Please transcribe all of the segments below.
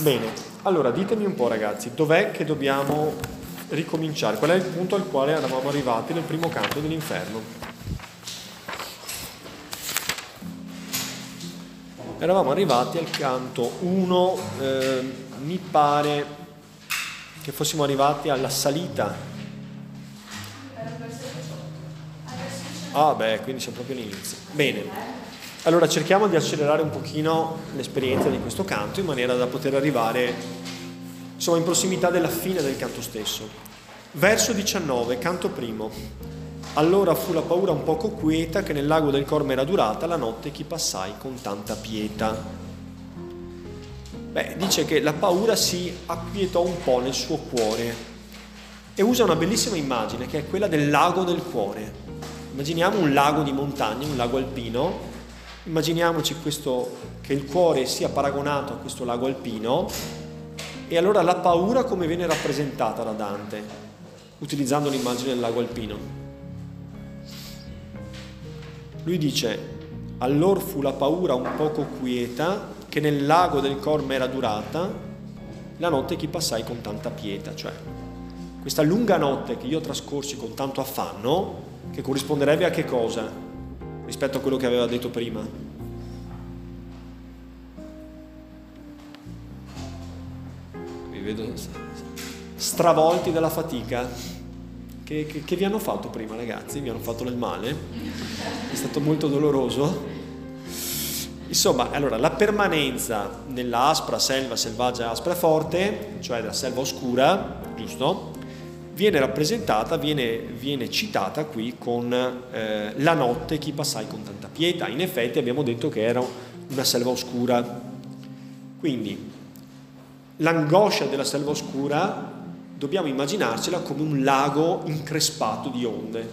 Bene, allora ditemi un po' ragazzi, dov'è che dobbiamo ricominciare? Qual è il punto al quale eravamo arrivati nel primo canto dell'inferno? Eravamo arrivati al canto 1, eh, mi pare che fossimo arrivati alla salita. Ah beh, quindi siamo proprio all'inizio. Bene. Allora cerchiamo di accelerare un pochino l'esperienza di questo canto in maniera da poter arrivare insomma, in prossimità della fine del canto stesso. Verso 19, canto primo. Allora fu la paura un poco quieta che nel lago del Corme era durata la notte chi passai con tanta pietà. Beh, dice che la paura si acquietò un po' nel suo cuore e usa una bellissima immagine che è quella del lago del cuore. Immaginiamo un lago di montagna, un lago alpino, Immaginiamoci questo, che il cuore sia paragonato a questo lago alpino e allora la paura come viene rappresentata da Dante, utilizzando l'immagine del lago alpino. Lui dice, allor fu la paura un poco quieta, che nel lago del corme era durata, la notte che passai con tanta pietà, cioè questa lunga notte che io trascorsi con tanto affanno, che corrisponderebbe a che cosa? Rispetto a quello che aveva detto prima. Vi vedo stravolti dalla fatica. Che, che, che vi hanno fatto prima ragazzi? Vi hanno fatto del male? È stato molto doloroso? Insomma, allora, la permanenza nella aspra selva selvaggia aspra forte, cioè della selva oscura, giusto? Viene rappresentata, viene, viene citata qui con eh, la notte chi passai con tanta pietà. In effetti abbiamo detto che era una selva oscura. Quindi l'angoscia della selva oscura dobbiamo immaginarcela come un lago increspato di onde,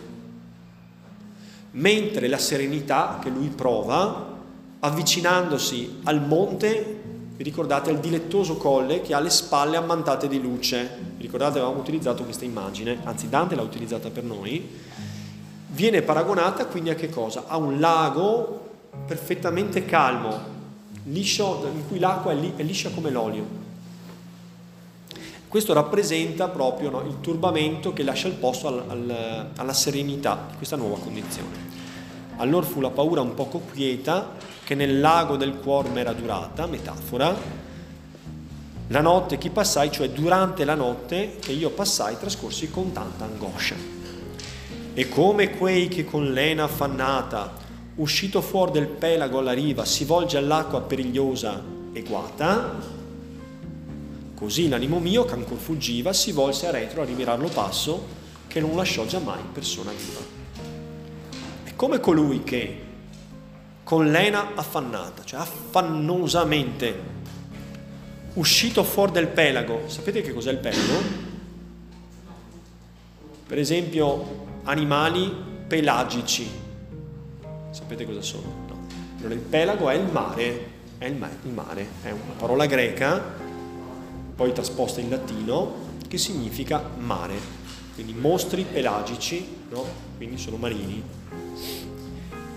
mentre la serenità che lui prova avvicinandosi al monte vi ricordate il dilettoso colle che ha le spalle ammantate di luce? Vi ricordate avevamo utilizzato questa immagine, anzi Dante l'ha utilizzata per noi. Viene paragonata quindi a che cosa? A un lago perfettamente calmo, liscio, in cui l'acqua è liscia come l'olio. Questo rappresenta proprio no, il turbamento che lascia il posto al, al, alla serenità di questa nuova condizione. Allora fu la paura un poco quieta che nel lago del cuore era durata, metafora, la notte che passai, cioè durante la notte che io passai, trascorsi con tanta angoscia. E come quei che con lena affannata, uscito fuori del pelago alla riva, si volge all'acqua perigliosa e guata, così l'animo mio, che ancora fuggiva, si volse a retro a rimirarlo passo, che non lasciò giammai persona viva. È come colui che con lena affannata, cioè affannosamente, uscito fuori del pelago. Sapete che cos'è il pelago? Per esempio animali pelagici. Sapete cosa sono? No. Allora, il pelago è il mare, è il, ma- il mare, è una parola greca, poi trasposta in latino, che significa mare. Quindi mostri pelagici, no? quindi sono marini.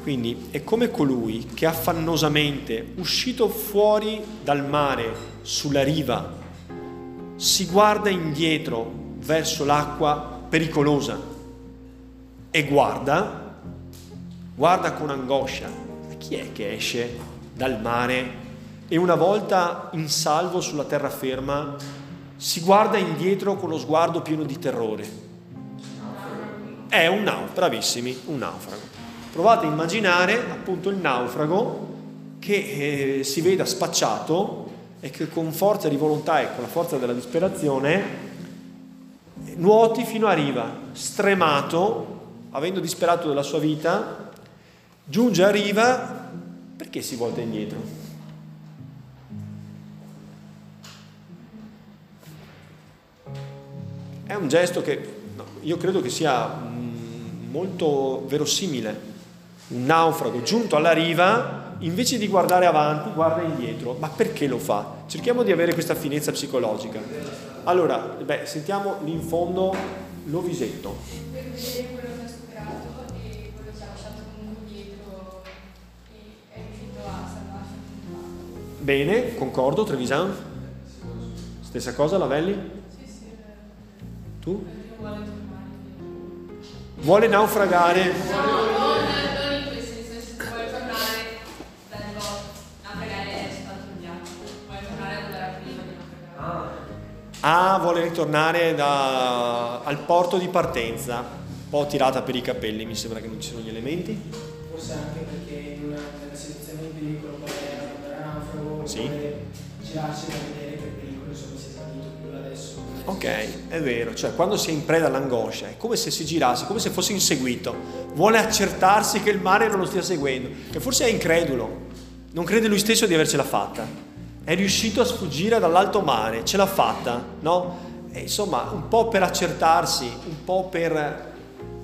Quindi è come colui che affannosamente, uscito fuori dal mare, sulla riva, si guarda indietro verso l'acqua pericolosa e guarda, guarda con angoscia. Chi è che esce dal mare e una volta in salvo sulla terraferma si guarda indietro con lo sguardo pieno di terrore? È un naufrago, bravissimi, un naufrago. Provate a immaginare appunto il naufrago che eh, si veda spacciato e che con forza di volontà e con la forza della disperazione nuoti fino a riva, stremato, avendo disperato della sua vita, giunge a riva, perché si volta indietro? È un gesto che io credo che sia mm, molto verosimile un naufrago giunto alla riva, invece di guardare avanti, guarda indietro. Ma perché lo fa? Cerchiamo di avere questa finezza psicologica. Allora, beh, sentiamo lì in fondo l'ovisetto. Bene, concordo, Trevisan. Stessa cosa, Lavelli? Sì, sì. Tu? Vuole naufragare? No, non, non Ah, vuole ritornare da- al porto di partenza. Un po' tirata per i capelli, mi sembra che non ci sono gli elementi. Forse anche perché in una, nella situazione di pericolo poi era un naufrago, Sì. vuole girarsi per vedere che il pericolo insomma si è svanito più adesso. Ok, è vero, cioè quando si è in preda all'angoscia è come se si girasse, come se fosse inseguito, vuole accertarsi che il mare non lo stia seguendo e forse è incredulo, non crede lui stesso di avercela fatta, è riuscito a sfuggire dall'alto mare, ce l'ha fatta, no? E insomma, un po' per accertarsi, un po' per,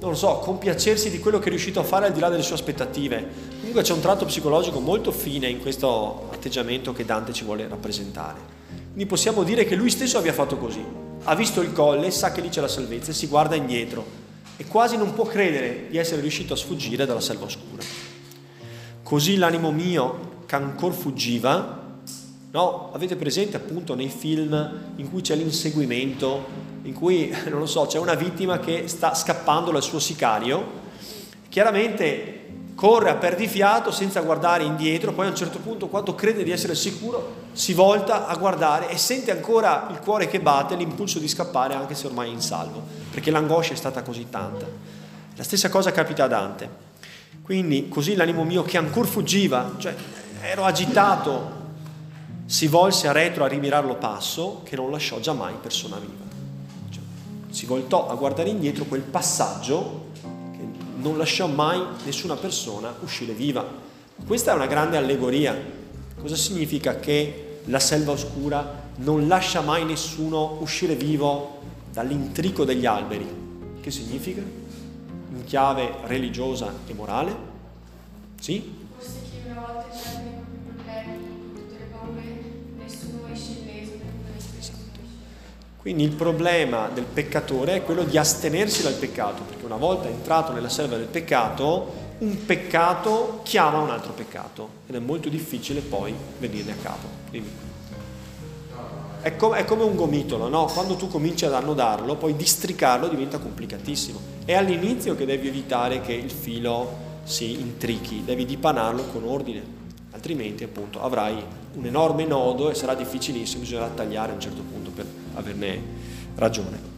non lo so, compiacersi di quello che è riuscito a fare al di là delle sue aspettative. Comunque c'è un tratto psicologico molto fine in questo atteggiamento che Dante ci vuole rappresentare. Quindi possiamo dire che lui stesso abbia fatto così. Ha visto il colle, sa che lì c'è la salvezza e si guarda indietro e quasi non può credere di essere riuscito a sfuggire dalla selva oscura. Così l'animo mio che ancor fuggiva, no? Avete presente appunto nei film in cui c'è l'inseguimento, in cui, non lo so, c'è una vittima che sta scappando dal suo sicario, chiaramente corre a perdifiato senza guardare indietro, poi a un certo punto quando crede di essere sicuro si volta a guardare e sente ancora il cuore che batte, l'impulso di scappare anche se ormai è in salvo, perché l'angoscia è stata così tanta. La stessa cosa capita a Dante. Quindi così l'animo mio che ancora fuggiva, cioè ero agitato, si volse a retro a rimirarlo passo che non lasciò giammai persona viva. Cioè, si voltò a guardare indietro quel passaggio che non lasciò mai nessuna persona uscire viva. Questa è una grande allegoria. Cosa significa che la selva oscura non lascia mai nessuno uscire vivo dall'intrico degli alberi? Che significa? In chiave religiosa e morale? Sì? Quindi il problema del peccatore è quello di astenersi dal peccato, perché una volta entrato nella selva del peccato, un peccato chiama un altro peccato ed è molto difficile poi venirne a capo. Dimmi. È, com- è come un gomitolo, no? Quando tu cominci ad annodarlo, poi districarlo diventa complicatissimo. È all'inizio che devi evitare che il filo si intrichi, devi dipanarlo con ordine, altrimenti appunto avrai un enorme nodo e sarà difficilissimo, bisognerà tagliare a un certo punto per averne ragione.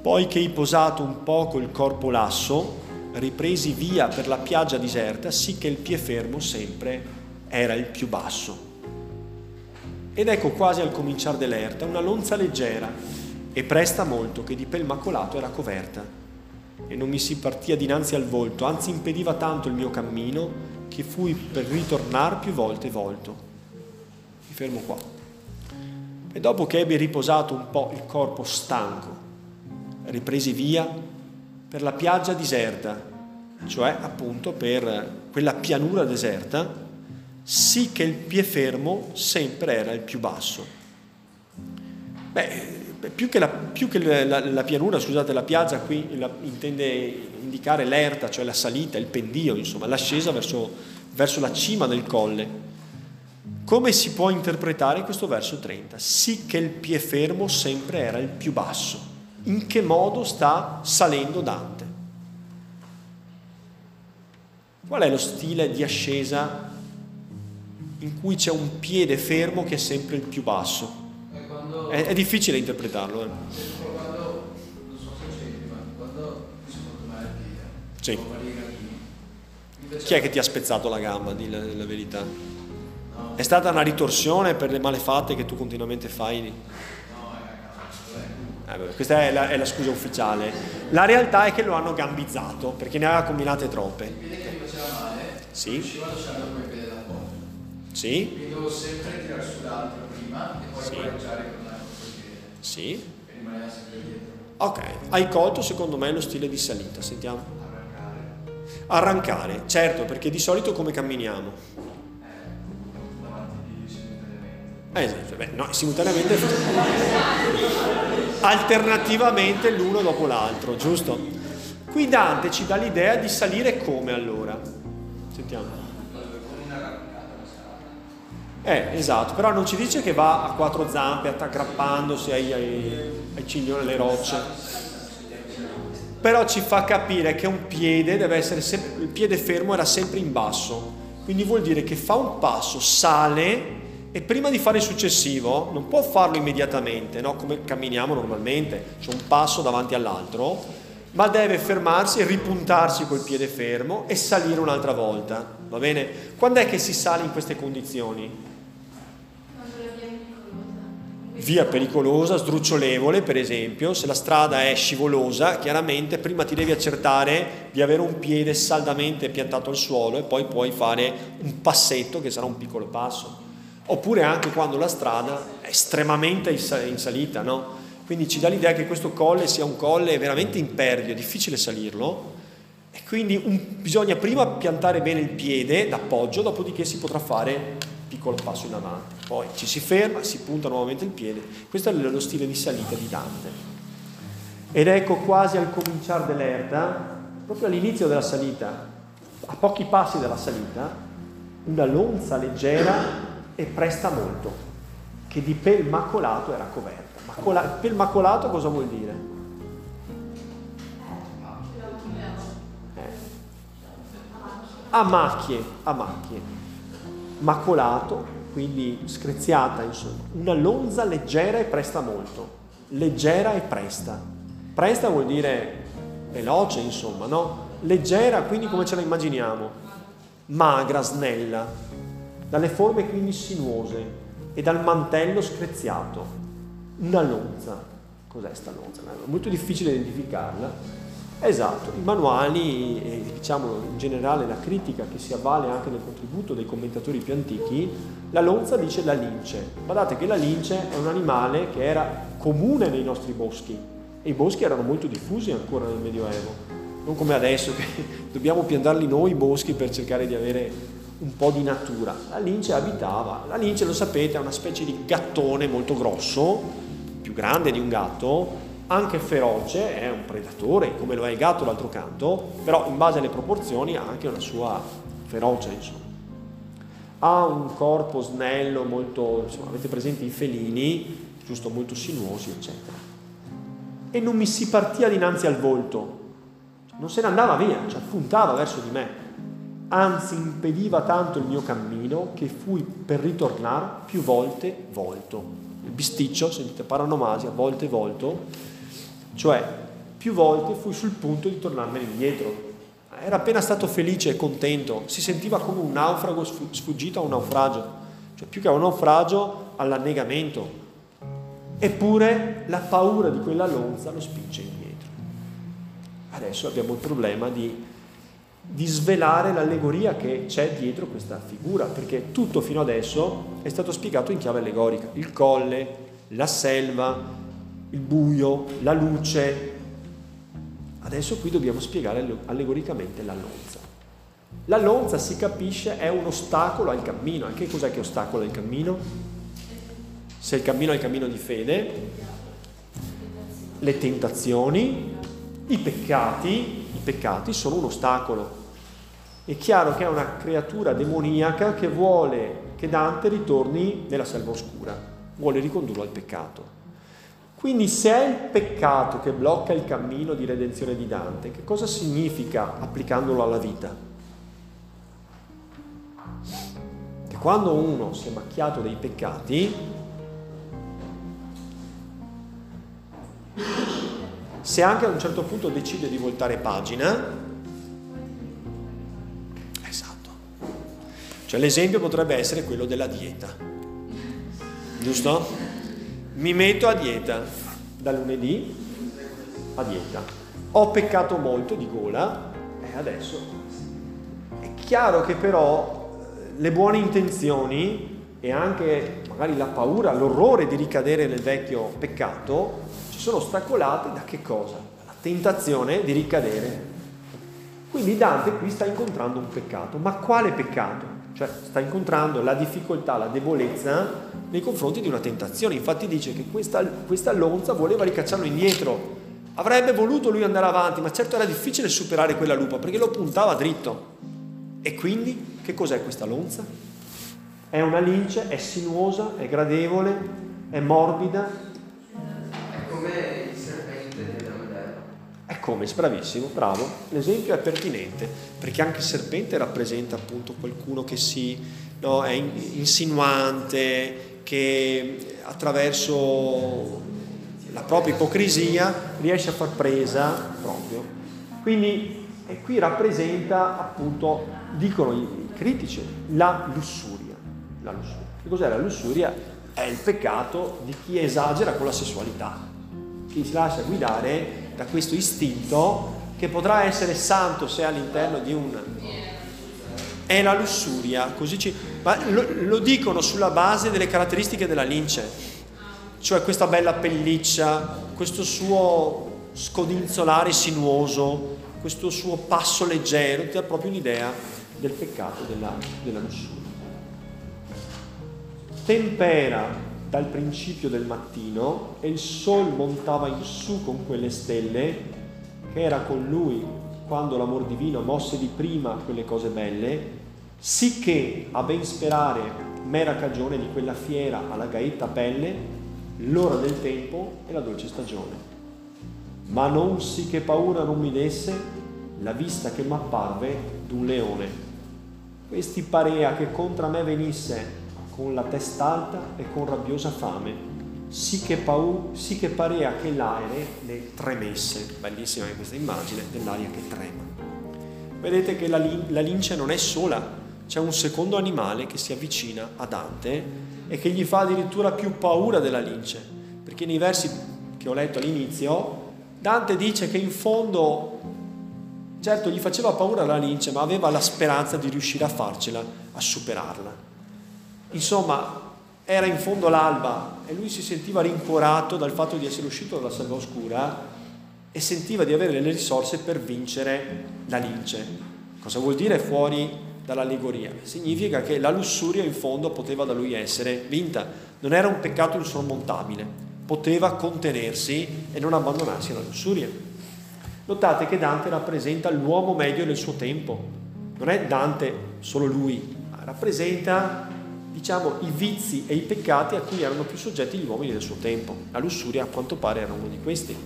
Poi che posato un poco il corpo lasso, ripresi via per la piaggia diserta, sì che il pie fermo sempre era il più basso. Ed ecco quasi al cominciar dell'erta una lonza leggera e presta molto che di pel macolato era coverta e non mi si partia dinanzi al volto, anzi impediva tanto il mio cammino che fui per ritornar più volte volto. Mi fermo qua. E dopo che ebbi riposato un po' il corpo stanco, ripresi via per la piaggia deserta, cioè appunto per quella pianura deserta, sì che il pie fermo sempre era il più basso. Beh, più che, la, più che la, la, pianura, scusate, la piazza qui la, intende indicare l'erta, cioè la salita, il pendio, insomma, l'ascesa verso, verso la cima del colle. Come si può interpretare questo verso 30? Sì che il pie fermo sempre era il più basso. In che modo sta salendo Dante? Qual è lo stile di ascesa in cui c'è un piede fermo che è sempre il più basso? È quando, È, è difficile interpretarlo. Eh? quando, non so se c'entri, ma quando sono fatto male al piede, Sì. Chi è che ti ha spezzato la gamba, di la, la verità? È stata una ritorsione per le malefatte che tu continuamente fai? Eh, beh, questa è la, è la scusa ufficiale. La realtà è che lo hanno gambizzato perché ne aveva combinate troppe. Il piede che mi faceva male, Sì. riuscivo a lasciarlo come piede da poco. Sì? Quindi devo sempre tirare su l'altro prima e poi Sì. pareggiare con l'altro piede. Sì? E rimanere sempre dietro. Ok, hai colto secondo me lo stile di salita, sentiamo. Arrancare. Arrancare, certo, perché di solito come camminiamo? Eh, esatto, beh, no, simultaneamente. Alternativamente l'uno dopo l'altro, giusto? Qui Dante ci dà l'idea di salire come allora? Sentiamo. Eh, esatto, però non ci dice che va a quattro zampe aggrappandosi ai, ai, ai ciglioni, alle rocce. Però ci fa capire che un piede deve essere sempre, il piede fermo era sempre in basso. Quindi vuol dire che fa un passo, sale e prima di fare il successivo non può farlo immediatamente, no? come camminiamo normalmente, c'è un passo davanti all'altro, ma deve fermarsi e ripuntarsi col piede fermo e salire un'altra volta. Va bene? Quando è che si sale in queste condizioni? Via pericolosa, sdrucciolevole per esempio, se la strada è scivolosa, chiaramente prima ti devi accertare di avere un piede saldamente piantato al suolo e poi puoi fare un passetto che sarà un piccolo passo. Oppure anche quando la strada è estremamente in sa- in salita, no? Quindi ci dà l'idea che questo colle sia un colle veramente impervio, è difficile salirlo e quindi un- bisogna prima piantare bene il piede d'appoggio, dopodiché si potrà fare un piccolo passo in avanti. Poi ci si ferma, si punta nuovamente il piede. Questo è lo stile di salita di Dante. Ed ecco quasi al cominciare dell'erta, proprio all'inizio della salita, a pochi passi dalla salita, una lonza leggera e presta molto, che di pel macolato era coperta. Macola- pel macolato cosa vuol dire? Eh. A macchie, a macchie. Macolato, quindi screziata, insomma. Una lonza leggera e presta molto. Leggera e presta. Presta vuol dire veloce, insomma, no? Leggera, quindi come ce la immaginiamo? Magra, snella, dalle forme quindi sinuose e dal mantello screziato. Una lonza. Cos'è sta lonza? Molto difficile identificarla. Esatto, i manuali e diciamo in generale la critica che si avvale anche nel contributo dei commentatori più antichi, la lonza dice la lince. Guardate che la lince è un animale che era comune nei nostri boschi e i boschi erano molto diffusi ancora nel Medioevo, non come adesso che dobbiamo piantarli noi i boschi per cercare di avere un po' di natura. La lince abitava, la lince lo sapete è una specie di gattone molto grosso, più grande di un gatto, anche feroce, è un predatore come lo è il gatto d'altro canto, però in base alle proporzioni ha anche una sua ferocia, insomma. Ha un corpo snello, molto, insomma, avete presente i felini, giusto, molto sinuosi, eccetera. E non mi si partia dinanzi al volto, non se ne andava via, cioè puntava verso di me, anzi impediva tanto il mio cammino che fui per ritornare più volte volto. Il bisticcio, sentite paranomasia, volte volto, cioè più volte fui sul punto di tornarmene indietro. Era appena stato felice e contento, si sentiva come un naufrago sfuggito a un naufragio, cioè più che a un naufragio all'annegamento. Eppure la paura di quella lonza lo spinge indietro. Adesso abbiamo il problema di, di svelare l'allegoria che c'è dietro questa figura, perché tutto fino adesso è stato spiegato in chiave allegorica. Il colle, la selva, il buio, la luce. Adesso qui dobbiamo spiegare allegoricamente la lonza. La lonza si capisce è un ostacolo al cammino. Che cos'è che ostacola il cammino? Se il cammino è il cammino di fede, le tentazioni, i peccati, i peccati sono un ostacolo. È chiaro che è una creatura demoniaca che vuole che Dante ritorni nella selva oscura, vuole ricondurlo al peccato. Quindi se è il peccato che blocca il cammino di redenzione di Dante, che cosa significa applicandolo alla vita? Che quando uno si è macchiato dei peccati, se anche a un certo punto decide di voltare pagina, esatto, cioè l'esempio potrebbe essere quello della dieta, giusto? Mi metto a dieta da lunedì a dieta. Ho peccato molto di gola e adesso è chiaro che però le buone intenzioni e anche magari la paura, l'orrore di ricadere nel vecchio peccato sono ostacolate da che cosa? La tentazione di ricadere. Quindi Dante qui sta incontrando un peccato, ma quale peccato? Cioè sta incontrando la difficoltà, la debolezza nei confronti di una tentazione. Infatti dice che questa, questa lonza voleva ricacciarlo indietro. Avrebbe voluto lui andare avanti, ma certo era difficile superare quella lupa perché lo puntava dritto. E quindi che cos'è questa lonza? È una lince, è sinuosa, è gradevole, è morbida. Come, bravissimo, bravo. L'esempio è pertinente, perché anche il serpente rappresenta appunto qualcuno che si, no, è in- insinuante, che attraverso la propria ipocrisia riesce a far presa proprio. Quindi e qui rappresenta appunto, dicono i critici, la lussuria. La lussuria. Che cos'è la lussuria? È il peccato di chi esagera con la sessualità, chi si lascia guidare da questo istinto che potrà essere santo se all'interno di un... È la lussuria, così ci... ma lo, lo dicono sulla base delle caratteristiche della lince, cioè questa bella pelliccia, questo suo scodinzolare sinuoso, questo suo passo leggero, ti dà proprio un'idea del peccato della, della lussuria. Tempera dal principio del mattino e il sol montava in su con quelle stelle che era con lui quando l'amor divino mosse di prima quelle cose belle, sicché a ben sperare mera cagione di quella fiera alla gaetta pelle, l'ora del tempo e la dolce stagione. Ma non sì che paura non mi desse la vista che m'apparve d'un leone. Questi parea che contra me venisse con la testa alta e con rabbiosa fame, sì che, pau- sì che parea che l'aere ne tremesse. Bellissima questa immagine dell'aria che trema. Vedete che la, lin- la lince non è sola, c'è un secondo animale che si avvicina a Dante e che gli fa addirittura più paura della lince, perché nei versi che ho letto all'inizio, Dante dice che in fondo, certo gli faceva paura la lince, ma aveva la speranza di riuscire a farcela, a superarla. Insomma, era in fondo l'alba e lui si sentiva rincuorato dal fatto di essere uscito dalla selva oscura e sentiva di avere le risorse per vincere la lince. Cosa vuol dire fuori dall'allegoria? Significa che la lussuria in fondo poteva da lui essere vinta, non era un peccato insormontabile, poteva contenersi e non abbandonarsi alla lussuria. Notate che Dante rappresenta l'uomo medio del suo tempo, non è Dante solo lui, ma rappresenta diciamo, i vizi e i peccati a cui erano più soggetti gli uomini del suo tempo. La lussuria a quanto pare era uno di questi.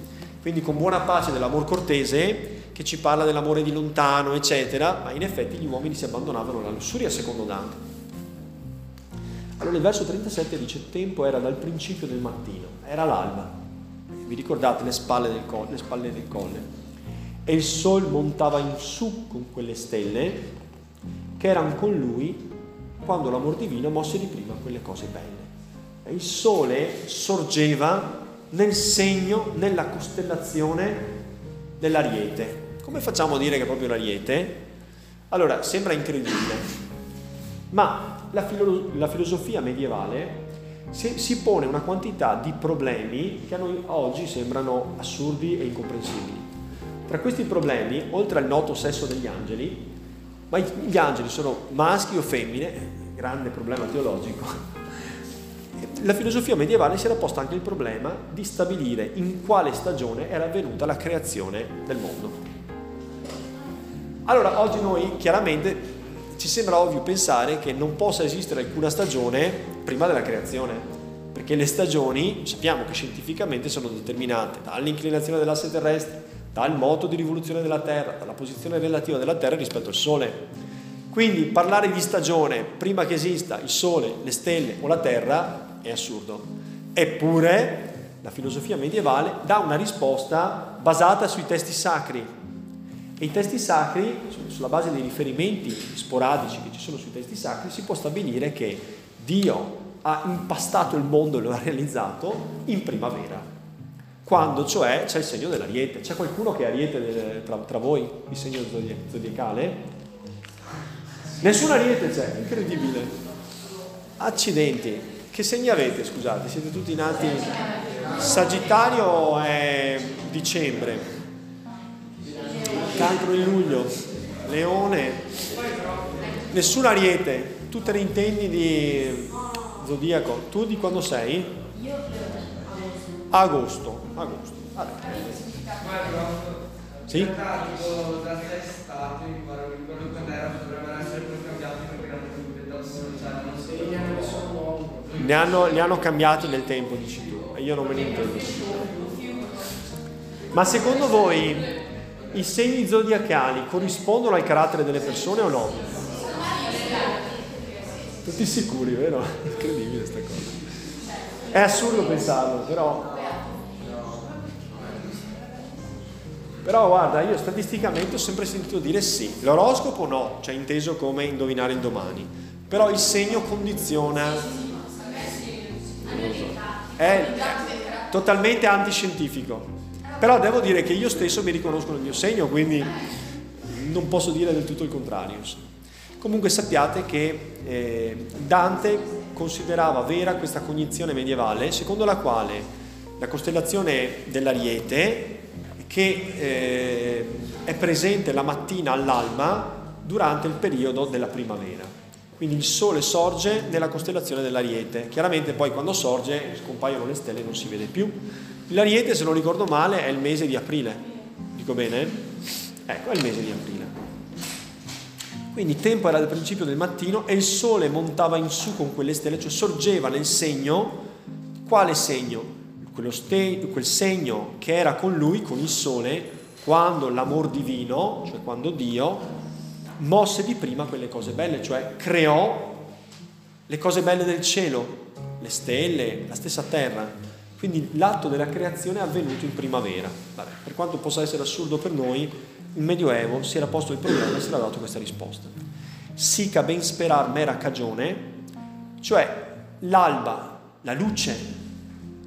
Quindi con buona pace dell'amor cortese, che ci parla dell'amore di lontano, eccetera, ma in effetti gli uomini si abbandonavano alla lussuria secondo Dante. Allora il verso 37 dice tempo era dal principio del mattino, era l'alba. Vi ricordate le spalle del colle, le spalle del colle? E il sol montava in su con quelle stelle che erano con lui quando l'amor divino mosse di prima quelle cose belle. E il sole sorgeva nel segno, nella costellazione dell'ariete. Come facciamo a dire che è proprio l'ariete? Allora, sembra incredibile, ma la, filo- la filosofia medievale si, si pone una quantità di problemi che a noi oggi sembrano assurdi e incomprensibili. Tra questi problemi, oltre al noto sesso degli angeli, ma gli angeli sono maschi o femmine, grande problema teologico, la filosofia medievale si era posta anche il problema di stabilire in quale stagione era avvenuta la creazione del mondo. Allora, oggi noi chiaramente ci sembra ovvio pensare che non possa esistere alcuna stagione prima della creazione, perché le stagioni sappiamo che scientificamente sono determinate dall'inclinazione dell'asse terrestre, dal moto di rivoluzione della Terra, dalla posizione relativa della Terra rispetto al Sole. Quindi parlare di stagione prima che esista il Sole, le stelle o la Terra è assurdo. Eppure la filosofia medievale dà una risposta basata sui testi sacri. E i testi sacri, sulla base dei riferimenti sporadici che ci sono sui testi sacri, si può stabilire che Dio ha impastato il mondo e lo ha realizzato in primavera, quando cioè c'è il segno dell'ariete. C'è qualcuno che è ariete del, tra, tra, voi, il segno zodiacale? Nessun ariete c'è, incredibile. Accidenti. Che segni avete, scusate? Siete tutti nati... Sagittario è dicembre, Cancro in luglio, Leone, nessun ariete, tu te ne intendi di zodiaco. Tu di quando sei? Agosto. Agosto. Vabbè. Sì? da testa, quando era dovrebbero essere poi cambiati perché erano più dal Se gli hanno messo un uomo. Ne hanno, li hanno cambiati nel tempo, dici tu, e io non me ne intendo. Ma secondo voi i segni zodiacali corrispondono al carattere delle persone o no? Tutti sicuri, vero? Incredibile sta cosa. È assurdo pensarlo, però... Però guarda, io statisticamente ho sempre sentito dire sì. L'oroscopo no, cioè inteso come indovinare il domani. Però il segno condiziona... È totalmente antiscientifico. Però devo dire che io stesso mi riconosco nel mio segno, quindi non posso dire del tutto il contrario. Comunque sappiate che eh, Dante considerava vera questa cognizione medievale secondo la quale la costellazione dell'Ariete, che eh, è presente la mattina all'alba durante il periodo della primavera. Quindi il Sole sorge nella costellazione dell'Ariete. Chiaramente poi quando sorge scompaiono le stelle e non si vede più. L'Ariete, se non ricordo male, è il mese di aprile. Dico bene? Ecco, è il mese di aprile. Quindi il tempo era del principio del mattino e il sole montava in su con quelle stelle, cioè sorgeva nel segno, quale segno? Ste- quel segno che era con lui, con il sole, quando l'amor divino, cioè quando Dio, mosse di prima quelle cose belle, cioè creò le cose belle del cielo, le stelle, la stessa terra. Quindi l'atto della creazione è avvenuto in primavera. Vabbè, per quanto possa essere assurdo per noi, il Medioevo si era posto il problema e si era dato questa risposta. Sica ben sperar mera cagione, cioè l'alba, la luce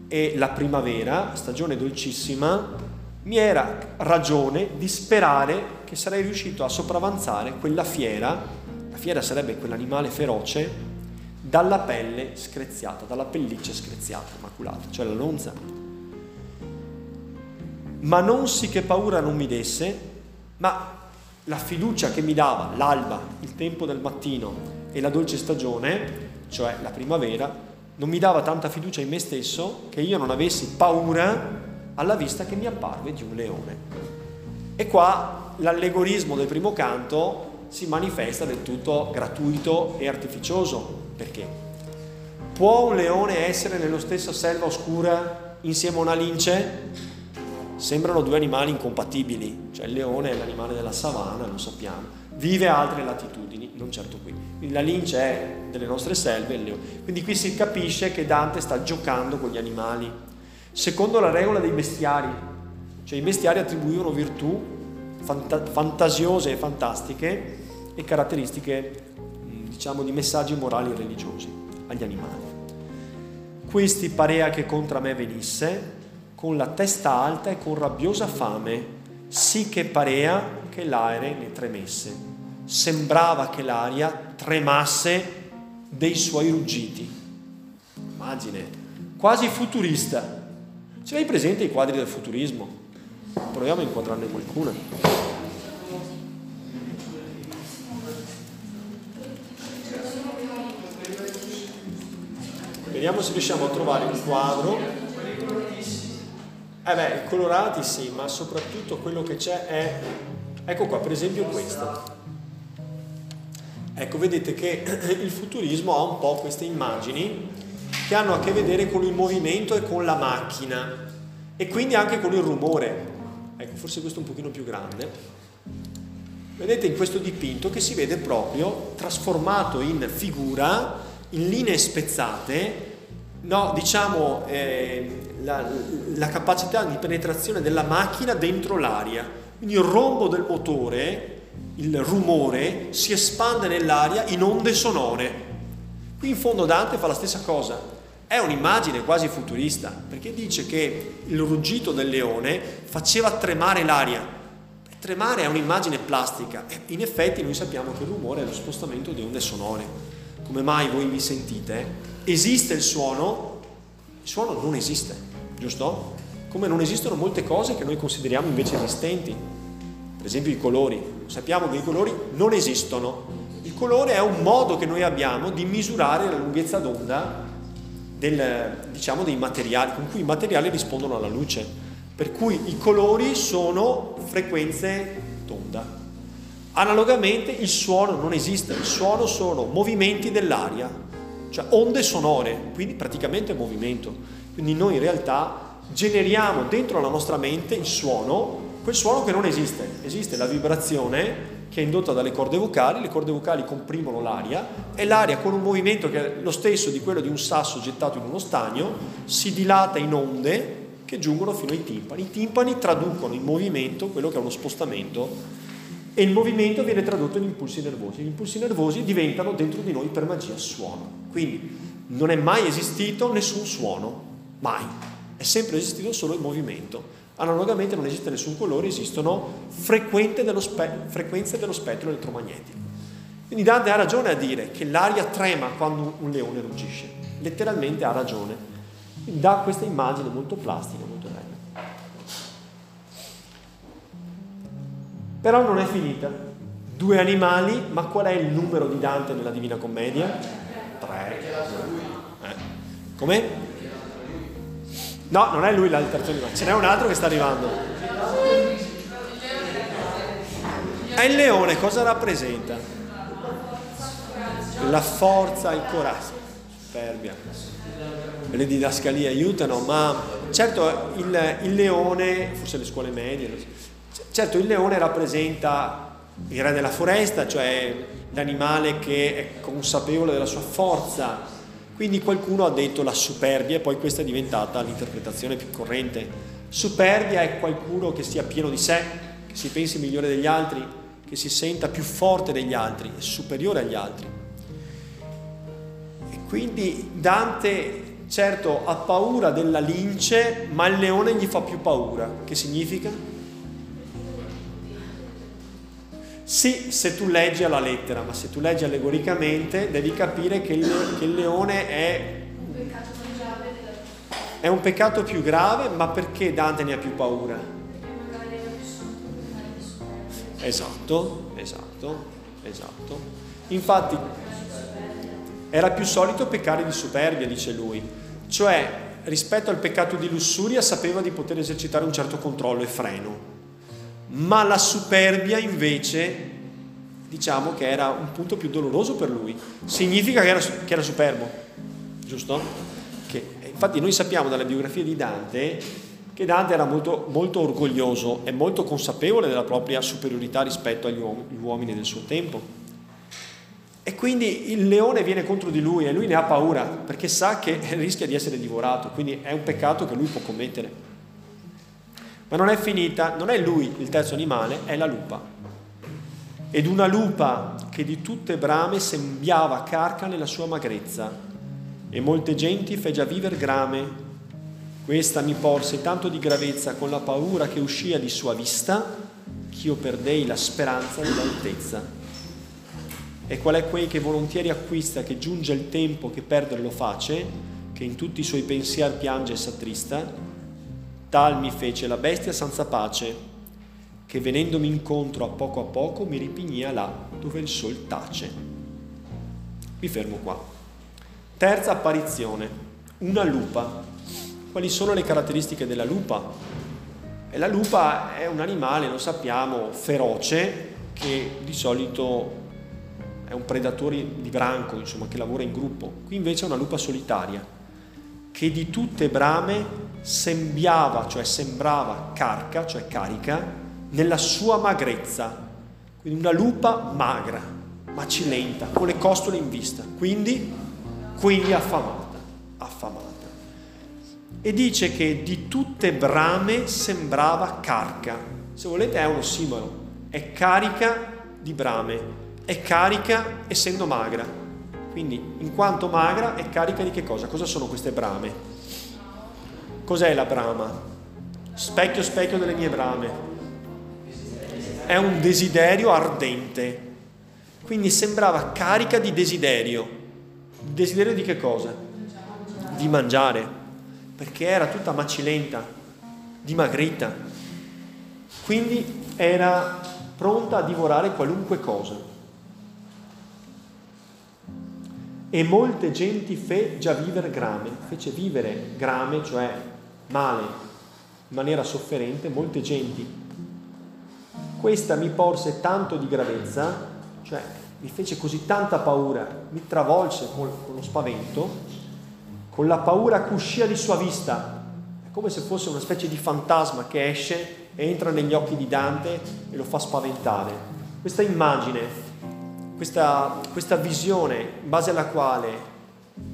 e la primavera, stagione dolcissima, mi era ragione di sperare che sarei riuscito a sopravanzare quella fiera, la fiera sarebbe quell'animale feroce, dalla pelle screziata, dalla pelliccia screziata, maculata, cioè la lonza. Ma non sì che paura non mi desse, ma la fiducia che mi dava l'alba, il tempo del mattino e la dolce stagione, cioè la primavera, non mi dava tanta fiducia in me stesso che io non avessi paura alla vista che mi apparve di un leone. E qua l'allegorismo del primo canto si manifesta del tutto gratuito e artificioso. Perché? Può un leone essere nella stessa selva oscura insieme a una lince? Sembrano due animali incompatibili, cioè il leone è l'animale della savana, lo sappiamo, vive a altre latitudini, non certo qui. La lince è delle nostre selve, il leone. Quindi qui si capisce che Dante sta giocando con gli animali, secondo la regola dei bestiari, cioè i bestiari attribuivano virtù fanta- fantasiose e fantastiche e caratteristiche, diciamo, di messaggi morali e religiosi agli animali. Questi parea che contra me venisse, con la testa alta e con rabbiosa fame, sì che parea che l'aere ne tremesse. Sembrava che l'aria tremasse dei suoi ruggiti. Immagine, quasi futurista. Ce l'hai presente i quadri del futurismo? Proviamo a inquadrarne qualcuna. Vediamo se riusciamo a trovare un quadro. Eh beh, colorati sì, ma soprattutto quello che c'è è... Ecco qua, per esempio questo. Ecco, vedete che il futurismo ha un po' queste immagini che hanno a che vedere con il movimento e con la macchina e quindi anche con il rumore. Ecco, forse questo è un pochino più grande. Vedete in questo dipinto che si vede proprio trasformato in figura, in linee spezzate, no, diciamo eh, la, la capacità di penetrazione della macchina dentro l'aria. Quindi il rombo del motore, il rumore, si espande nell'aria in onde sonore. Qui in fondo Dante fa la stessa cosa. È un'immagine quasi futurista, perché dice che il ruggito del leone faceva tremare l'aria. Tremare è un'immagine plastica in effetti noi sappiamo che il rumore è lo spostamento di onde sonore. Come mai voi mi sentite? Esiste il suono? Il suono non esiste, giusto? Come non esistono molte cose che noi consideriamo invece esistenti. Per esempio i colori. Sappiamo che i colori non esistono. Colore è un modo che noi abbiamo di misurare la lunghezza d'onda del, diciamo, dei materiali, con cui i materiali rispondono alla luce. Per cui i colori sono frequenze d'onda. Analogamente il suono non esiste, il suono sono movimenti dell'aria, cioè onde sonore, quindi praticamente movimento. Quindi noi in realtà generiamo dentro la nostra mente il suono, quel suono che non esiste. Esiste la vibrazione che è indotta dalle corde vocali, le corde vocali comprimono l'aria e l'aria con un movimento che è lo stesso di quello di un sasso gettato in uno stagno si dilata in onde che giungono fino ai timpani. I timpani traducono in movimento quello che è uno spostamento e il movimento viene tradotto in impulsi nervosi. Gli impulsi nervosi diventano dentro di noi per magia suono. Quindi non è mai esistito nessun suono, mai. È sempre esistito solo il movimento. Analogamente non esiste nessun colore, esistono dello spe- frequenze dello spettro elettromagnetico. Quindi Dante ha ragione a dire che l'aria trema quando un leone ruggisce. Letteralmente ha ragione. Quindi dà questa immagine molto plastica, molto bella. Però non è finita. Due animali, ma qual è il numero di Dante nella Divina Commedia? Tre. Eh. Com'è? No, non è lui il terzo ce n'è un altro che sta arrivando. È il leone, cosa rappresenta? La forza, il coraggio. Superbia. Le didascalie aiutano, ma certo il, il leone, forse le scuole medie, Certo, il leone rappresenta il re della foresta, cioè l'animale che è consapevole della sua forza. Quindi qualcuno ha detto la superbia e poi questa è diventata l'interpretazione più corrente. Superbia è qualcuno che sia pieno di sé, che si pensi migliore degli altri, che si senta più forte degli altri, superiore agli altri. E quindi Dante certo ha paura della lince, ma il leone gli fa più paura. Che significa? Sì, se tu leggi alla lettera, ma se tu leggi allegoricamente devi capire che il, che il leone è, è un peccato più grave, ma perché Dante ne ha più paura? Esatto, esatto, esatto. Infatti era più solito peccare di superbia, dice lui, cioè rispetto al peccato di lussuria sapeva di poter esercitare un certo controllo e freno ma la superbia invece diciamo che era un punto più doloroso per lui. Significa che era, che era superbo, giusto? Che, infatti noi sappiamo dalle biografie di Dante che Dante era molto, molto orgoglioso e molto consapevole della propria superiorità rispetto agli uomini del suo tempo. E quindi il leone viene contro di lui e lui ne ha paura perché sa che rischia di essere divorato, quindi è un peccato che lui può commettere. Ma non è finita, non è lui il terzo animale, è la lupa. Ed una lupa che di tutte brame sembiava carca nella sua magrezza, e molte genti fe già viver grame. Questa mi porse tanto di gravezza con la paura che uscia di sua vista, ch'io perdei la speranza dell'altezza. E qual è quei che volontieri acquista, che giunge il tempo che perdere lo face, che in tutti i suoi pensier piange e s'attrista, Tal mi fece la bestia senza pace, che venendomi incontro a poco a poco mi ripignia là dove il sol tace. Mi fermo qua. Terza apparizione, una lupa. Quali sono le caratteristiche della lupa? E la lupa è un animale, lo sappiamo, feroce, che di solito è un predatore di branco, insomma, che lavora in gruppo. Qui invece è una lupa solitaria che di tutte brame sembiava, cioè sembrava carca, cioè carica, nella sua magrezza. Quindi una lupa magra, macilenta, con le costole in vista, quindi, quindi affamata, affamata. E dice che di tutte brame sembrava carca. Se volete è un ossimolo, è carica di brame, è carica essendo magra. Quindi, in quanto magra, è carica di che cosa? Cosa sono queste brame? Cos'è la brama? Specchio, specchio delle mie brame. È un desiderio ardente. Quindi sembrava carica di desiderio. Desiderio di che cosa? Di mangiare. Perché era tutta macilenta, dimagrita. Quindi era pronta a divorare qualunque cosa. e molte genti fe già vivere grame, fece vivere grame, cioè male, in maniera sofferente, molte genti. questa mi porse tanto di gravezza, cioè mi fece così tanta paura, mi travolse con, con lo spavento, con la paura che uscì di sua vista, è come se fosse una specie di fantasma che esce, entra negli occhi di Dante e lo fa spaventare. Questa immagine, questa, questa visione in base alla quale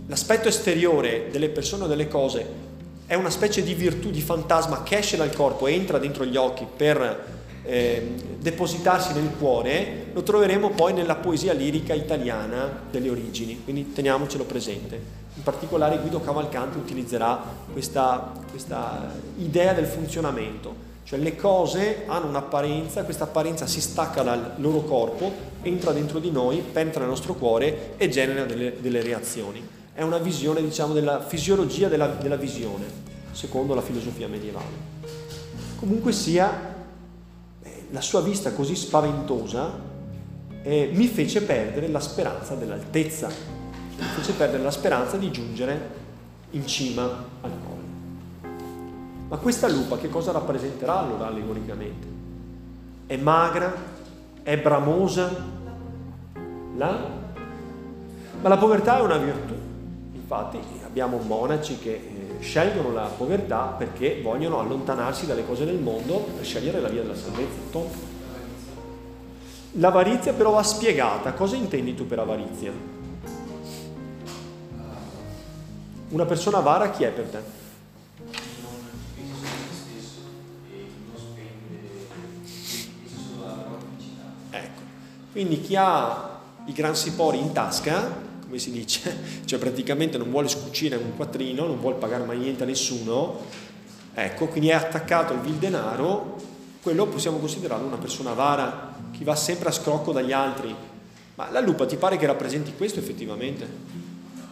l'aspetto esteriore delle persone o delle cose è una specie di virtù, di fantasma che esce dal corpo e entra dentro gli occhi per eh, depositarsi nel cuore, lo troveremo poi nella poesia lirica italiana delle origini, quindi teniamocelo presente. In particolare Guido Cavalcanti utilizzerà questa, questa idea del funzionamento, cioè le cose hanno un'apparenza, questa apparenza si stacca dal loro corpo, entra dentro di noi, penetra nel nostro cuore e genera delle, delle reazioni. È una visione, diciamo, della fisiologia della, della visione, secondo la filosofia medievale. Comunque sia, la sua vista così spaventosa eh, mi fece perdere la speranza dell'altezza, mi fece perdere la speranza di giungere in cima al colle. Ma questa lupa che cosa rappresenterà allora allegoricamente? È magra? È bramosa? La? Ma la povertà è una virtù. Infatti abbiamo monaci che eh, scelgono la povertà perché vogliono allontanarsi dalle cose del mondo per scegliere la via della salvezza. L'avarizia però va spiegata. Cosa intendi tu per avarizia? Una persona avara chi è per te? Ecco, quindi chi ha i gran sipori in tasca come si dice, cioè praticamente non vuole scucire un quattrino, non vuole pagare mai niente a nessuno, ecco, quindi è attaccato al vil denaro, quello possiamo considerarlo una persona avara, chi va sempre a scrocco dagli altri. Ma la lupa ti pare che rappresenti questo effettivamente?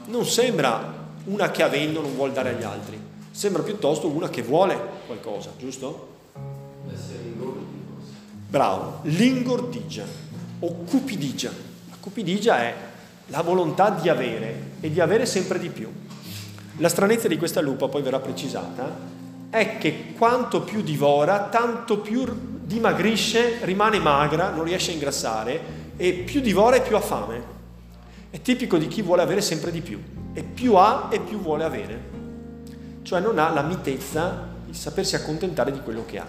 Non sembra una che avendo non vuole dare agli altri, sembra piuttosto una che vuole qualcosa, giusto? Bravo, l'ingordigia o cupidigia. La cupidigia è la volontà di avere e di avere sempre di più. La stranezza di questa lupa, poi verrà precisata, è che quanto più divora, tanto più dimagrisce, rimane magra, non riesce a ingrassare e più divora e più ha fame. È tipico di chi vuole avere sempre di più e più ha e più vuole avere. Cioè non ha la mitezza di sapersi accontentare di quello che ha.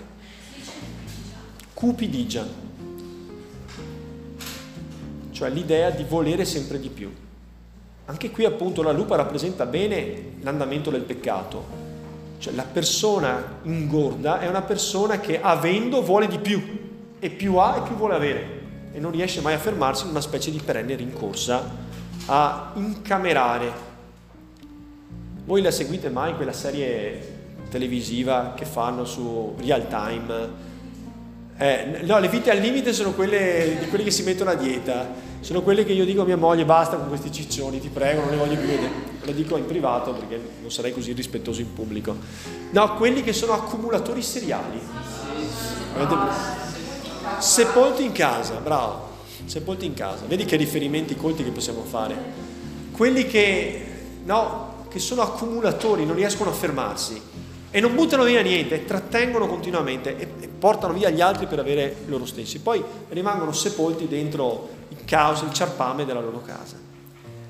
Cupidigia cioè l'idea di volere sempre di più. Anche qui appunto la lupa rappresenta bene l'andamento del peccato. Cioè la persona ingorda è una persona che avendo vuole di più e più ha e più vuole avere e non riesce mai a fermarsi in una specie di perenne rincorsa a incamerare. Voi la seguite mai quella serie televisiva che fanno su real time? Eh, no, le vite al limite sono quelle di quelli che si mettono a dieta sono quelle che io dico a mia moglie basta con questi ciccioni, ti prego, non le voglio più vedere. Lo dico in privato perché non sarei così rispettoso in pubblico. No, quelli che sono accumulatori seriali. Sepolti in casa, bravo, sepolti in casa. Vedi che riferimenti colti che possiamo fare. Quelli che, no, che sono accumulatori, non riescono a fermarsi e non buttano via niente, trattengono continuamente e, e portano via gli altri per avere loro stessi. Poi rimangono sepolti dentro il caos, il ciarpame della loro casa.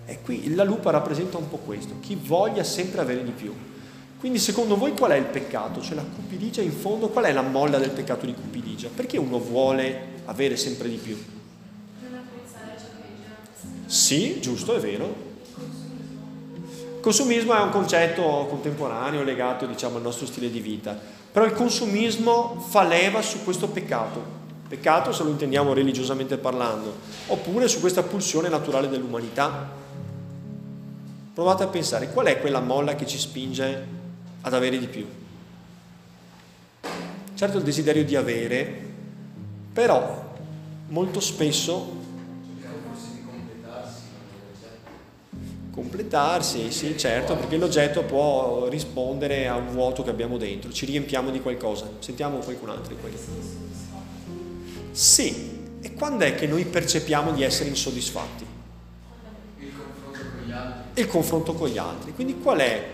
E qui la lupa rappresenta un po' questo, chi voglia sempre avere di più. Quindi secondo voi qual è il peccato? Cioè la cupidigia in fondo, qual è la molla del peccato di cupidigia? Perché uno vuole avere sempre di più? Non apprezzare ciò che è già. Sì, giusto, è vero. Consumismo è un concetto contemporaneo legato diciamo, al nostro stile di vita, però il consumismo fa leva su questo peccato, Peccato se lo intendiamo religiosamente parlando, oppure su questa pulsione naturale dell'umanità. Provate a pensare qual è quella molla che ci spinge ad avere di più. Certo il desiderio di avere, però molto spesso completarsi, sì, certo, perché l'oggetto può rispondere a un vuoto che abbiamo dentro, ci riempiamo di qualcosa. Sentiamo qualcun altro in quello. Sì, e quando è che noi percepiamo di essere insoddisfatti? Il confronto con gli altri. Il confronto con gli altri. Quindi qual è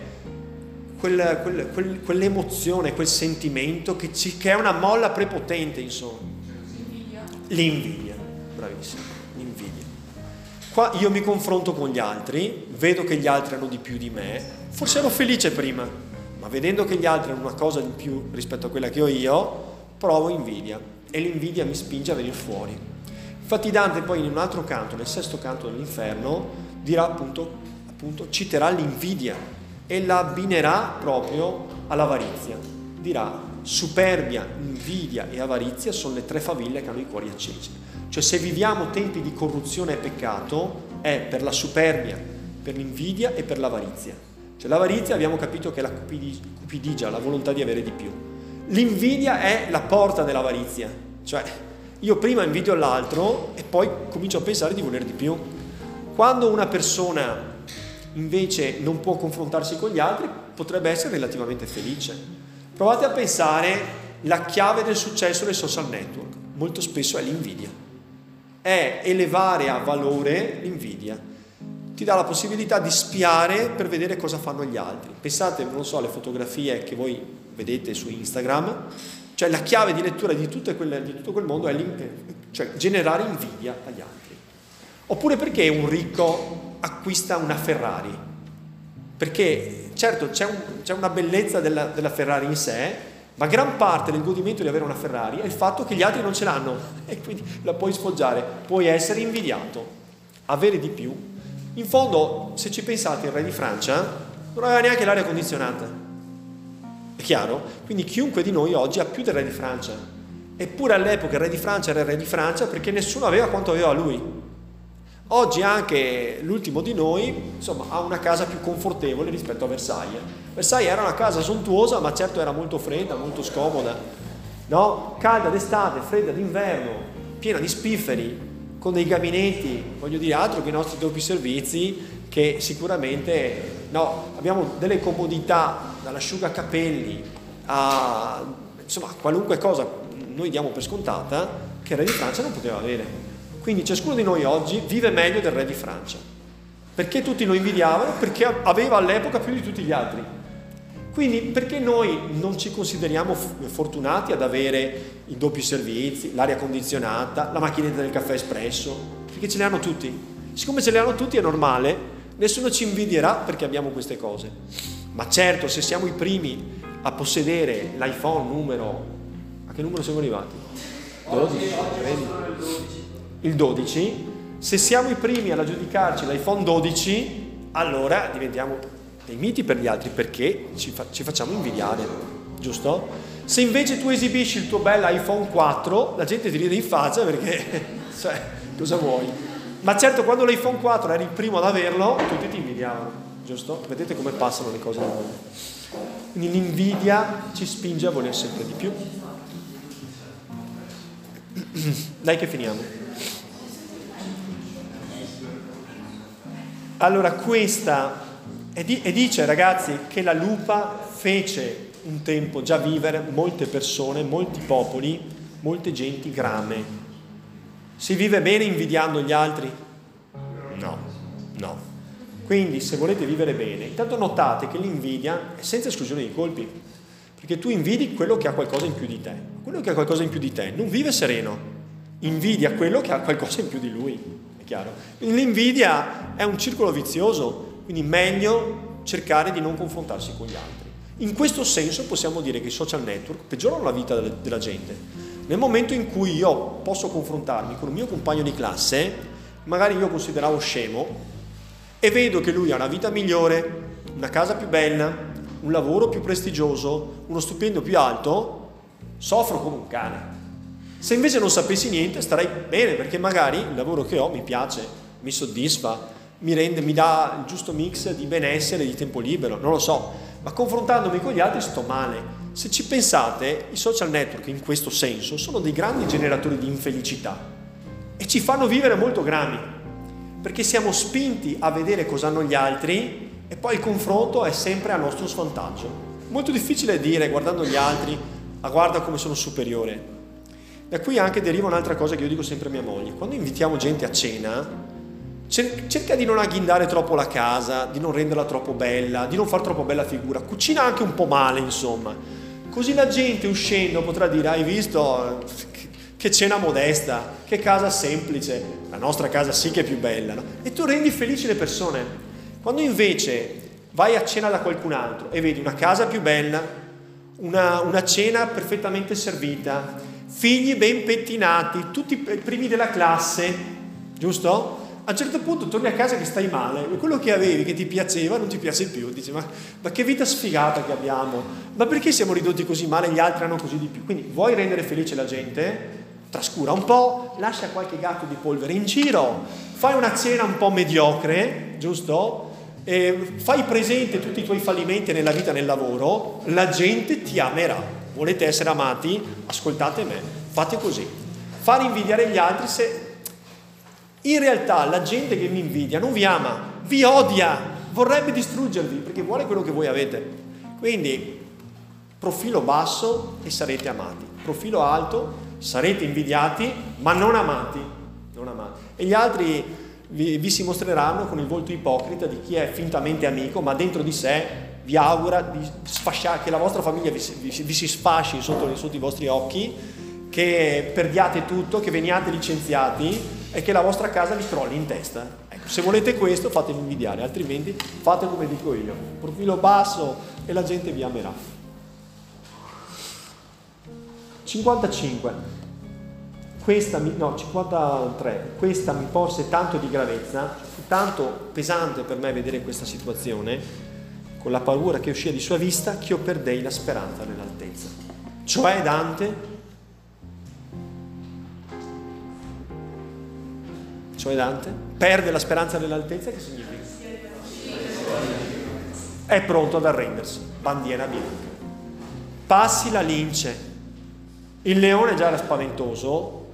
quel, quel, quel, quell'emozione, quel sentimento che, ci, che, è una molla prepotente, insomma? L'invidia, bravissimo, l'invidia. Qua io mi confronto con gli altri, vedo che gli altri hanno di più di me, forse ero felice prima, ma vedendo che gli altri hanno una cosa di più rispetto a quella che ho io, provo invidia e l'invidia mi spinge a venire fuori. Infatti Dante poi in un altro canto, nel sesto canto dell'inferno, dirà appunto, appunto citerà l'invidia e la abbinerà proprio all'avarizia. Dirà superbia, invidia e avarizia sono le tre faville che hanno i cuori accesi. Cioè se viviamo tempi di corruzione e peccato è per la superbia, per l'invidia e per l'avarizia. Cioè l'avarizia abbiamo capito che è la cupidigia, la volontà di avere di più. L'invidia è la porta dell'avarizia, cioè io prima invidio l'altro e poi comincio a pensare di voler di più. Quando una persona invece non può confrontarsi con gli altri, potrebbe essere relativamente felice. Provate a pensare la chiave del successo dei social network, molto spesso è l'invidia, è elevare a valore l'invidia. Ti dà la possibilità di spiare per vedere cosa fanno gli altri. Pensate, non so, alle fotografie che voi vedete su Instagram, cioè la chiave di lettura di, quelle, di tutto quel mondo è cioè, generare invidia agli altri. Oppure perché un ricco acquista una Ferrari? Perché certo c'è, un, c'è una bellezza della, della, Ferrari in sé, ma gran parte del godimento di avere una Ferrari è il fatto che gli altri non ce l'hanno e quindi la puoi sfoggiare, puoi essere invidiato, avere di più. In fondo, se ci pensate, il re di Francia non aveva neanche l'aria condizionata. È chiaro? Quindi chiunque di noi oggi ha più del re di Francia. Eppure all'epoca il re di Francia era il re di Francia perché nessuno aveva quanto aveva lui. Oggi anche l'ultimo di noi insomma, ha una casa più confortevole rispetto a Versailles. Versailles era una casa sontuosa, ma certo era molto fredda, molto scomoda, no? calda d'estate, fredda d'inverno, piena di spifferi, con dei gabinetti, voglio dire altro che i nostri doppi servizi, che sicuramente no, abbiamo delle comodità dall'asciugacapelli a insomma, qualunque cosa noi diamo per scontata che il re di Francia non poteva avere. Quindi ciascuno di noi oggi vive meglio del re di Francia. Perché tutti lo invidiavano? Perché aveva all'epoca più di tutti gli altri. Quindi perché noi non ci consideriamo fortunati ad avere i doppi servizi, l'aria condizionata, la macchinetta del caffè espresso? Perché ce le hanno tutti. Siccome ce le hanno tutti è normale, nessuno ci invidierà perché abbiamo queste cose. Ma certo, se siamo i primi a possedere l'iPhone numero... A che numero siamo arrivati? 12? 13? Il 12, se siamo i primi ad aggiudicarci l'iPhone 12, allora diventiamo dei miti per gli altri perché ci, fa- ci facciamo invidiare, giusto? Se invece tu esibisci il tuo bel iPhone 4, la gente ti ride in faccia perché, cioè, cosa vuoi? Ma certo, quando l'iPhone 4 eri il primo ad averlo, tutti ti invidiavano, giusto? Vedete come passano le cose. Quindi l'invidia ci spinge a voler sempre di più. Dai che finiamo. Allora questa, e, di, e dice ragazzi che la lupa fece un tempo già vivere molte persone, molti popoli, molte genti grame. Si vive bene invidiando gli altri? No, no. Quindi se volete vivere bene, intanto notate che l'invidia è senza esclusione di colpi, perché tu invidi quello che ha qualcosa in più di te. Quello che ha qualcosa in più di te non vive sereno, invidia quello che ha qualcosa in più di lui è chiaro? L'invidia è un circolo vizioso, quindi meglio cercare di non confrontarsi con gli altri. In questo senso possiamo dire che i social network peggiorano la vita della gente. Nel momento in cui io posso confrontarmi con un mio compagno di classe, magari io consideravo scemo, e vedo che lui ha una vita migliore, una casa più bella, un lavoro più prestigioso, uno stipendio più alto, soffro come un cane. Se invece non sapessi niente starei bene perché magari il lavoro che ho mi piace, mi soddisfa, mi, rende, mi dà il giusto mix di benessere e di tempo libero, non lo so, ma confrontandomi con gli altri sto male. Se ci pensate, i social network in questo senso sono dei grandi generatori di infelicità e ci fanno vivere molto grami, perché siamo spinti a vedere cosa hanno gli altri e poi il confronto è sempre a nostro svantaggio. Molto difficile dire guardando gli altri, ah guarda come sono superiore. Da qui anche deriva un'altra cosa che io dico sempre a mia moglie. Quando invitiamo gente a cena, cerca di non agghindare troppo la casa, di non renderla troppo bella, di non far troppo bella figura. Cucina anche un po' male, insomma. Così la gente uscendo potrà dire, hai visto che cena modesta, che casa semplice, la nostra casa sì che è più bella, no? e tu rendi felici le persone. Quando invece vai a cena da qualcun altro e vedi una casa più bella, una, una cena perfettamente servita, figli ben pettinati, tutti i primi della classe, giusto? A un certo punto torni a casa che stai male, quello che avevi, che ti piaceva, non ti piace più. Dici, ma, ma che vita sfigata che abbiamo? Ma perché siamo ridotti così male e gli altri hanno così di più? Quindi vuoi rendere felice la gente? Trascura un po', lascia qualche gatto di polvere in giro, fai una cena un po' mediocre, giusto? E fai presente tutti i tuoi fallimenti nella vita e nel lavoro, la gente ti amerà. Volete essere amati? Ascoltate me, fate così. Fare invidiare gli altri se in realtà la gente che vi invidia non vi ama, vi odia, vorrebbe distruggervi perché vuole quello che voi avete. Quindi profilo basso e sarete amati, profilo alto sarete invidiati ma non amati. Non amati. E gli altri vi, vi, si mostreranno con il volto ipocrita di chi è fintamente amico ma dentro di sé vi augura di sfasciare, che la vostra famiglia vi, vi, vi si sfasci sotto, sotto i vostri occhi, che perdiate tutto, che veniate licenziati è che la vostra casa vi crolli in testa. Ecco, se volete questo fatemi invidiare, altrimenti fate come dico io, profilo basso e la gente vi amerà. 55. Questa mi, no, 53. Questa mi porse tanto di gravezza, tanto pesante per me vedere questa situazione, con la paura che uscì di sua vista, che io perdei la speranza nell'altezza. Cioè Dante cioè Dante, perde la speranza nell'altezza, che significa? È pronto ad arrendersi, bandiera bianca. Passi la lince, il leone già era spaventoso,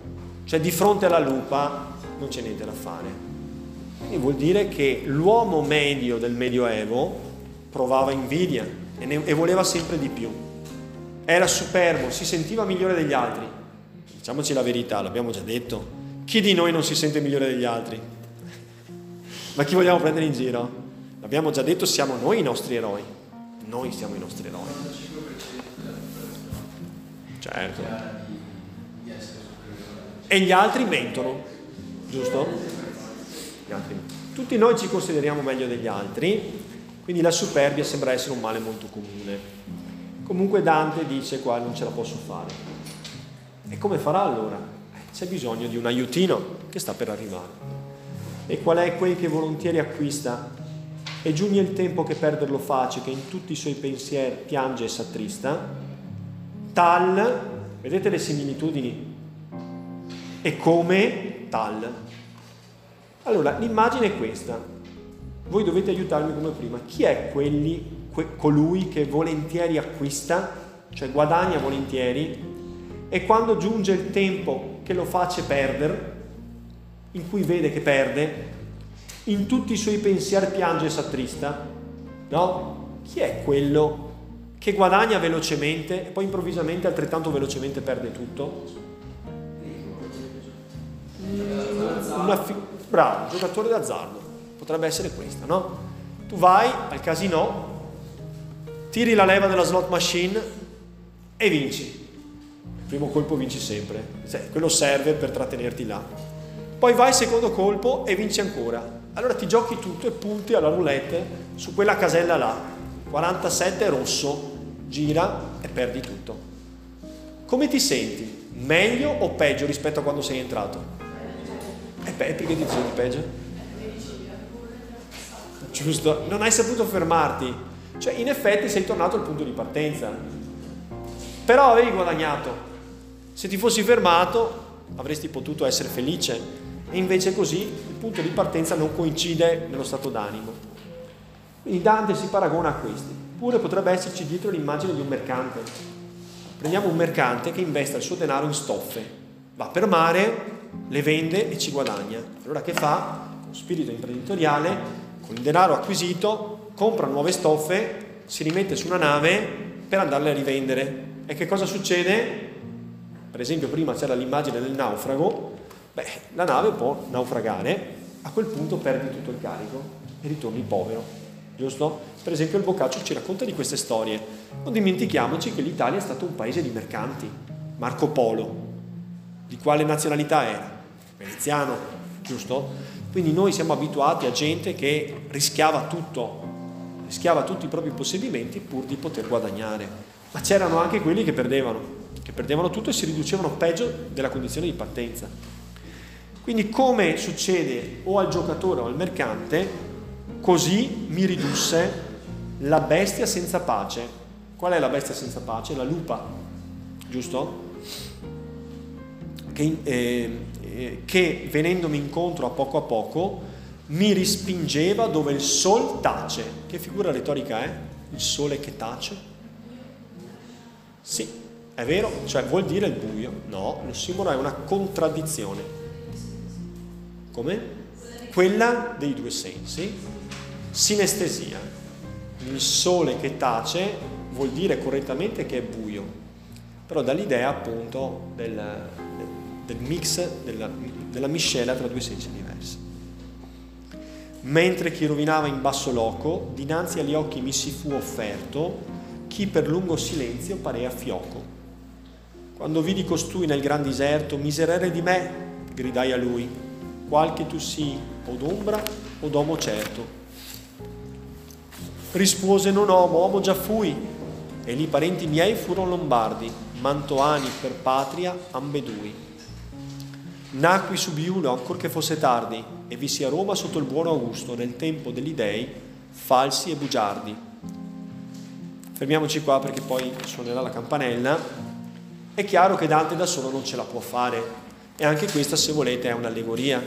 cioè di fronte alla lupa non c'è niente da fare. Quindi vuol dire che l'uomo medio del Medioevo provava invidia e, ne, e voleva sempre di più. Era superbo, si sentiva migliore degli altri. Diciamoci la verità, l'abbiamo già detto chi di noi non si sente migliore degli altri? Ma chi vogliamo prendere in giro? L'abbiamo già detto, siamo noi i nostri eroi. Noi siamo i nostri eroi. Certo. E gli altri mentono, giusto? Tutti noi ci consideriamo meglio degli altri, quindi la superbia sembra essere un male molto comune. Comunque Dante dice qua non ce la posso fare. E come farà allora? c'è bisogno di un aiutino che sta per arrivare. E qual è quel che volentieri acquista? E giugna il tempo che perderlo face, che in tutti i suoi pensieri piange e s'attrista. Tal, vedete le similitudini? E come tal. Allora, l'immagine è questa. Voi dovete aiutarmi come prima. Chi è quelli, que, colui che volentieri acquista, cioè guadagna volentieri, e quando giunge il tempo che lo face perdere, in cui vede che perde, in tutti i suoi pensieri piange e s'attrista, no? Chi è quello che guadagna velocemente e poi improvvisamente altrettanto velocemente perde tutto? Fi- bravo, giocatore d'azzardo, potrebbe essere questo, no? Tu vai al casino, tiri la leva della slot machine e vinci primo colpo vinci sempre, cioè, quello serve per trattenerti là. Poi vai secondo colpo e vinci ancora. Allora ti giochi tutto e punti alla roulette su quella casella là. 47 rosso, gira e perdi tutto. Come ti senti? Meglio o peggio rispetto a quando sei entrato? E beh, perché ti senti peggio? Giusto, non hai saputo fermarti. Cioè, in effetti sei tornato al punto di partenza. Però avevi guadagnato se ti fossi fermato avresti potuto essere felice e invece così il punto di partenza non coincide nello stato d'animo. Quindi Dante si paragona a questi. Pure potrebbe esserci dietro l'immagine di un mercante. Prendiamo un mercante che investe il suo denaro in stoffe, va per mare, le vende e ci guadagna. Allora che fa? Con spirito imprenditoriale, con il denaro acquisito, compra nuove stoffe, si rimette su una nave per andarle a rivendere. E che cosa succede? per esempio prima c'era l'immagine del naufrago, beh, la nave può naufragare, a quel punto perdi tutto il carico e ritorni povero, giusto? Per esempio il Boccaccio ci racconta di queste storie. Non dimentichiamoci che l'Italia è stato un paese di mercanti, Marco Polo, Di quale nazionalità era? Veneziano, giusto? Quindi noi siamo abituati a gente che rischiava tutto, rischiava tutti i propri possedimenti pur di poter guadagnare. Ma c'erano anche quelli che perdevano, che perdevano tutto e si riducevano peggio della condizione di partenza. Quindi come succede o al giocatore o al mercante, così mi ridusse la bestia senza pace. Qual è la bestia senza pace? La lupa, giusto? Che, eh, eh, che venendomi incontro a poco a poco mi rispingeva dove il sol tace. Che figura retorica è? Il sole che tace? Sì, è vero, cioè vuol dire il buio. No, lo simbolo è una contraddizione. Come? Quella dei due sensi. Sinestesia. Il sole che tace vuol dire correttamente che è buio, però dall'idea appunto del, del mix, della, della miscela tra due sensi diversi. Mentre chi rovinava in basso loco, dinanzi agli occhi mi si fu offerto, chi per lungo silenzio parea fioco. Quando vidi costui nel gran diserto, miserere di me, gridai a lui, qualche tu sii, o d'ombra o d'uomo certo. Rispose non homo, uomo già fui, e lì parenti miei furono lombardi, mantoani per patria ambedui. Nacqui su Biulo ancor che fosse tardi, e vissi a Roma sotto il buon Augusto, nel tempo degli dei, falsi e bugiardi. Fermiamoci qua perché poi suonerà la campanella. È chiaro che Dante da solo non ce la può fare, e anche questa, se volete, è un'allegoria.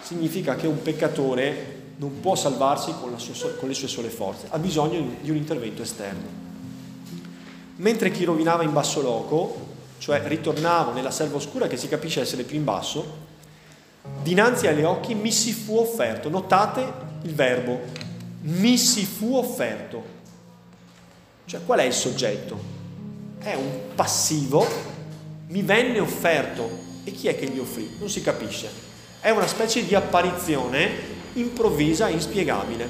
Significa che un peccatore non può salvarsi con, sua, con, le sue sole forze, ha bisogno di un intervento esterno. Mentre chi rovinava in basso loco, cioè ritornavo nella selva oscura che si capisce essere più in basso, dinanzi agli occhi mi si fu offerto, notate il verbo, mi si fu offerto. Cioè qual è il soggetto? È un passivo, mi venne offerto e chi è che gli offrì? Non si capisce. È una specie di apparizione improvvisa e inspiegabile.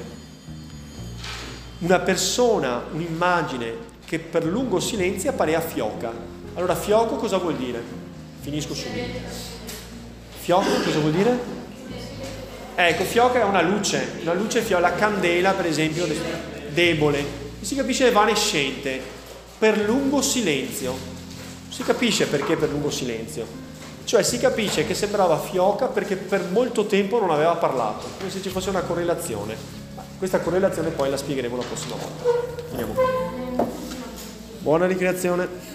Una persona, un'immagine che per lungo silenzio appare a fioca. Allora fioco cosa vuol dire? Finisco subito. Fioco cosa vuol dire? Ecco, fioca è una luce, una luce fioca, la candela per esempio debole, si capisce evanescente, per lungo silenzio. Si capisce perché per lungo silenzio. Cioè si capisce che sembrava fioca perché per molto tempo non aveva parlato, come se ci fosse una correlazione. Questa correlazione poi la spiegheremo la prossima volta. Qui. Buona ricreazione.